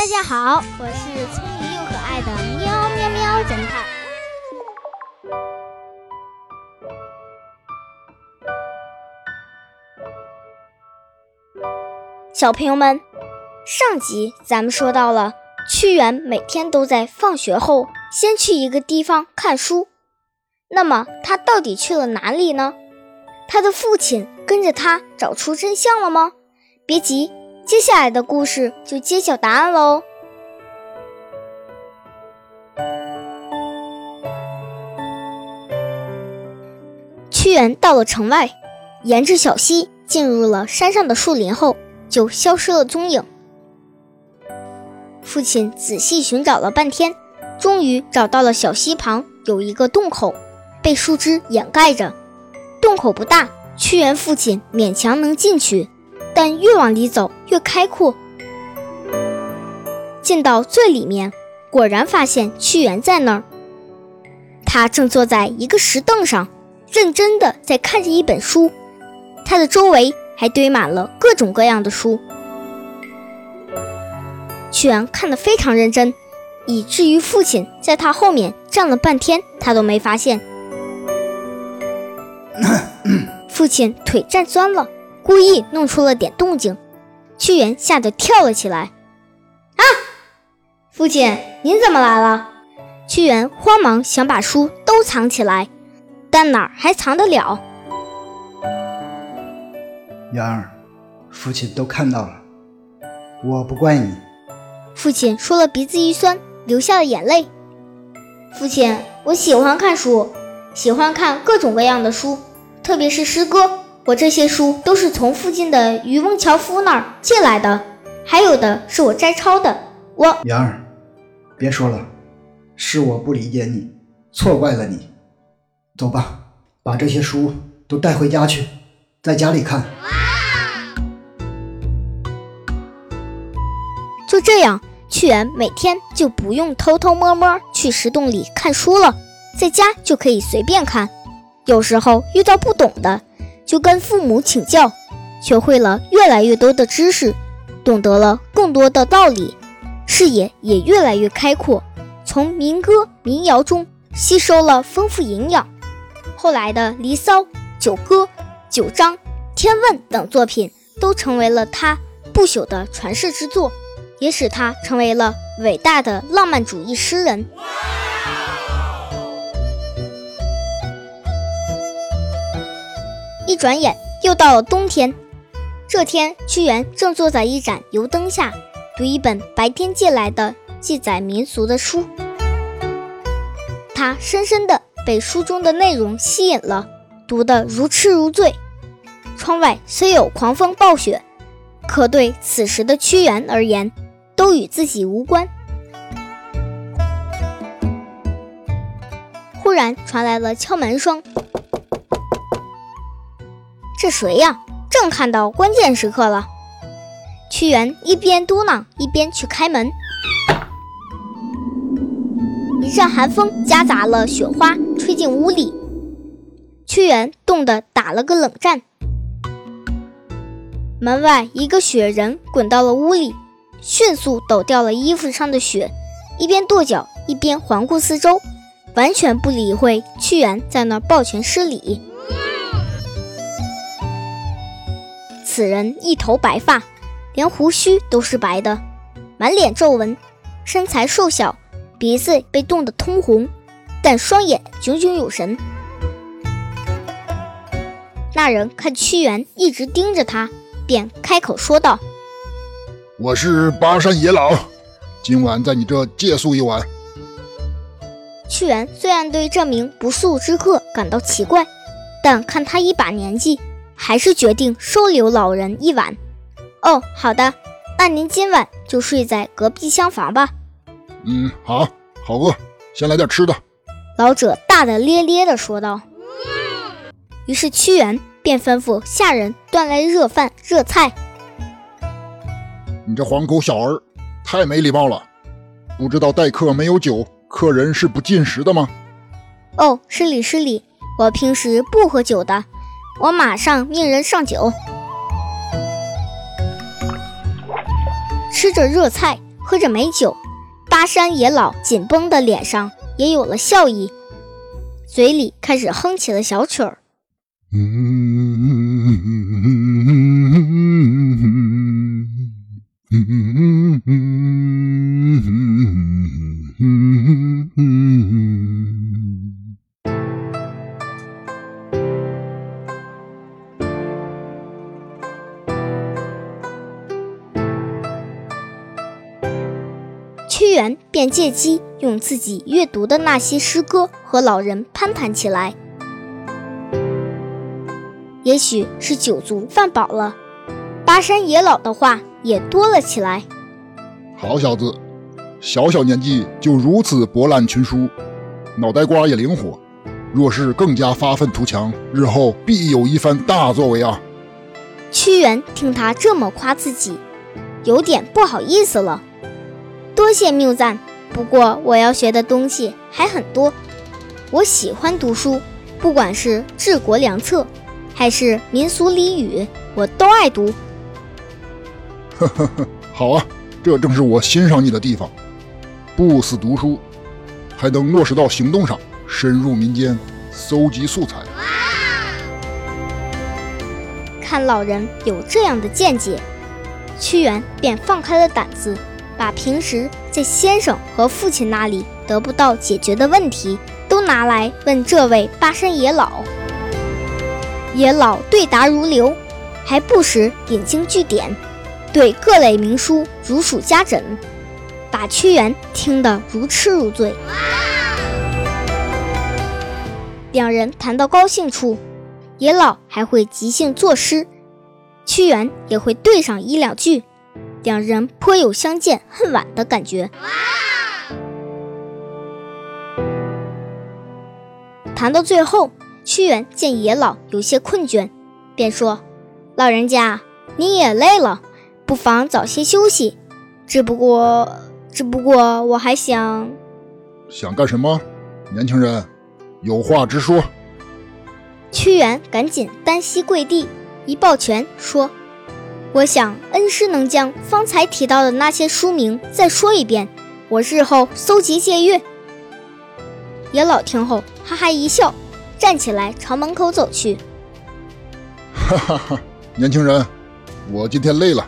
大家好，我是聪明又可爱的喵喵喵侦探。小朋友们，上集咱们说到了，屈原每天都在放学后先去一个地方看书。那么他到底去了哪里呢？他的父亲跟着他找出真相了吗？别急。接下来的故事就揭晓答案喽。屈原到了城外，沿着小溪进入了山上的树林后，就消失了踪影。父亲仔细寻找了半天，终于找到了小溪旁有一个洞口，被树枝掩盖着。洞口不大，屈原父亲勉强能进去。但越往里走越开阔，进到最里面，果然发现屈原在那儿。他正坐在一个石凳上，认真的在看着一本书。他的周围还堆满了各种各样的书。屈原看得非常认真，以至于父亲在他后面站了半天，他都没发现。父亲腿站酸了。故意弄出了点动静，屈原吓得跳了起来。啊，父亲，您怎么来了？屈原慌忙想把书都藏起来，但哪儿还藏得了？元儿，父亲都看到了，我不怪你。父亲说了，鼻子一酸，流下了眼泪。父亲，我喜欢看书，喜欢看各种各样的书，特别是诗歌。我这些书都是从附近的渔翁樵夫那儿借来的，还有的是我摘抄的。我元儿，别说了，是我不理解你，错怪了你。走吧，把这些书都带回家去，在家里看。就这样，屈原每天就不用偷偷摸摸去石洞里看书了，在家就可以随便看。有时候遇到不懂的。就跟父母请教，学会了越来越多的知识，懂得了更多的道理，视野也越来越开阔。从民歌民谣中吸收了丰富营养，后来的《离骚》《九歌》《九章》《天问》等作品都成为了他不朽的传世之作，也使他成为了伟大的浪漫主义诗人。一转眼又到了冬天，这天屈原正坐在一盏油灯下，读一本白天借来的记载民俗的书。他深深地被书中的内容吸引了，读得如痴如醉。窗外虽有狂风暴雪，可对此时的屈原而言，都与自己无关。忽然传来了敲门声。这谁呀？正看到关键时刻了。屈原一边嘟囔，一边去开门。一阵寒风夹杂了雪花，吹进屋里。屈原冻得打了个冷战。门外一个雪人滚到了屋里，迅速抖掉了衣服上的雪，一边跺脚，一边环顾四周，完全不理会屈原在那抱拳施礼。此人一头白发，连胡须都是白的，满脸皱纹，身材瘦小，鼻子被冻得通红，但双眼炯炯有神。那人看屈原一直盯着他，便开口说道：“我是巴山野老，今晚在你这借宿一晚。”屈原虽然对这名不速之客感到奇怪，但看他一把年纪。还是决定收留老人一晚。哦，好的，那您今晚就睡在隔壁厢房吧。嗯，好，好饿，先来点吃的。老者大大咧咧地说道。于是屈原便吩咐下人端来热饭热菜。你这黄狗小儿，太没礼貌了！不知道待客没有酒，客人是不进食的吗？哦，失礼失礼，我平时不喝酒的。我马上命人上酒。吃着热菜，喝着美酒，巴山野老紧绷的脸上也有了笑意，嘴里开始哼起了小曲儿。原便借机用自己阅读的那些诗歌和老人攀谈起来。也许是酒足饭饱了，巴山野老的话也多了起来。好小子，小小年纪就如此博览群书，脑袋瓜也灵活。若是更加发愤图强，日后必有一番大作为啊！屈原听他这么夸自己，有点不好意思了。多谢谬赞，不过我要学的东西还很多。我喜欢读书，不管是治国良策，还是民俗俚语，我都爱读。呵呵呵，好啊，这正是我欣赏你的地方。不死读书，还能落实到行动上。深入民间，搜集素材。看老人有这样的见解，屈原便放开了胆子，把平时在先生和父亲那里得不到解决的问题，都拿来问这位巴山野老。野老对答如流，还不时引经据典，对各类名书如数家珍，把屈原听得如痴如醉。两人谈到高兴处，野老还会即兴作诗，屈原也会对上一两句，两人颇有相见恨晚的感觉。谈到最后，屈原见野老有些困倦，便说：“老人家，你也累了，不妨早些休息。只不过，只不过我还想……想干什么，年轻人？”有话直说。屈原赶紧单膝跪地，一抱拳说：“我想恩师能将方才提到的那些书名再说一遍，我日后搜集借阅。”野老听后哈哈一笑，站起来朝门口走去。哈哈哈，年轻人，我今天累了，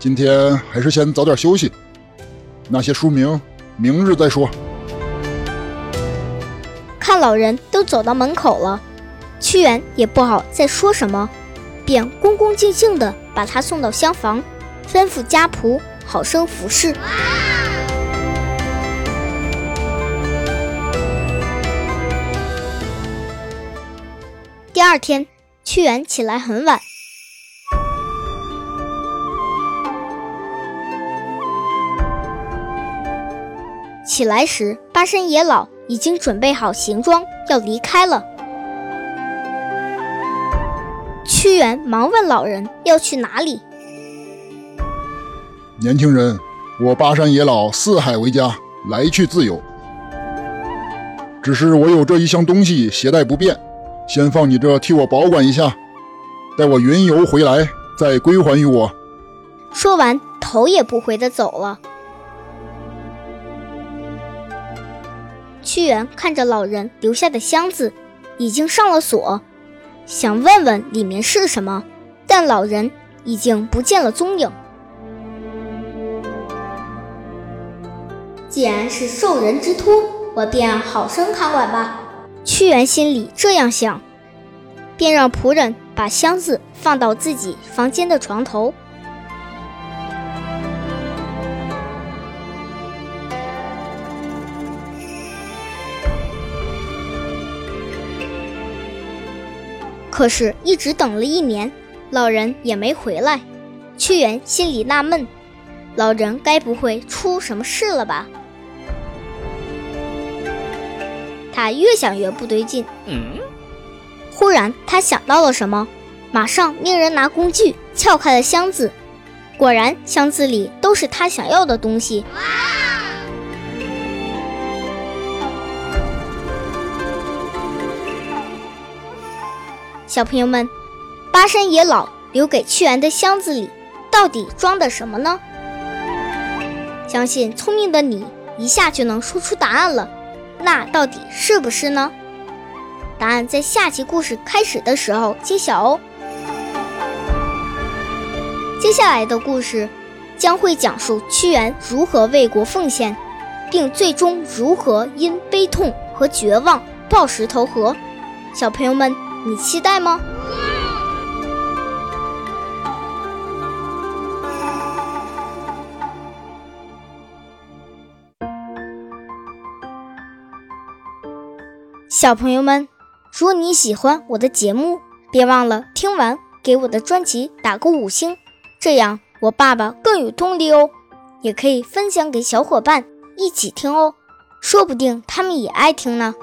今天还是先早点休息。那些书名，明日再说。看老人都走到门口了，屈原也不好再说什么，便恭恭敬敬地把他送到厢房，吩咐家仆好生服侍。第二天，屈原起来很晚，起来时，巴山野老。已经准备好行装要离开了，屈原忙问老人要去哪里。年轻人，我巴山野老四海为家，来去自由。只是我有这一箱东西携带不便，先放你这替我保管一下，待我云游回来再归还于我。说完，头也不回的走了。屈原看着老人留下的箱子，已经上了锁，想问问里面是什么，但老人已经不见了踪影。既然是受人之托，我便好生看管吧。屈原心里这样想，便让仆人把箱子放到自己房间的床头。可是，一直等了一年，老人也没回来。屈原心里纳闷，老人该不会出什么事了吧？他越想越不对劲。嗯。忽然，他想到了什么，马上命人拿工具撬开了箱子。果然，箱子里都是他想要的东西。小朋友们，巴山野老留给屈原的箱子里到底装的什么呢？相信聪明的你一下就能说出答案了。那到底是不是呢？答案在下集故事开始的时候揭晓哦。接下来的故事将会讲述屈原如何为国奉献，并最终如何因悲痛和绝望抱石投河。小朋友们，你期待吗？小朋友们，如果你喜欢我的节目，别忘了听完给我的专辑打个五星，这样我爸爸更有动力哦。也可以分享给小伙伴一起听哦，说不定他们也爱听呢。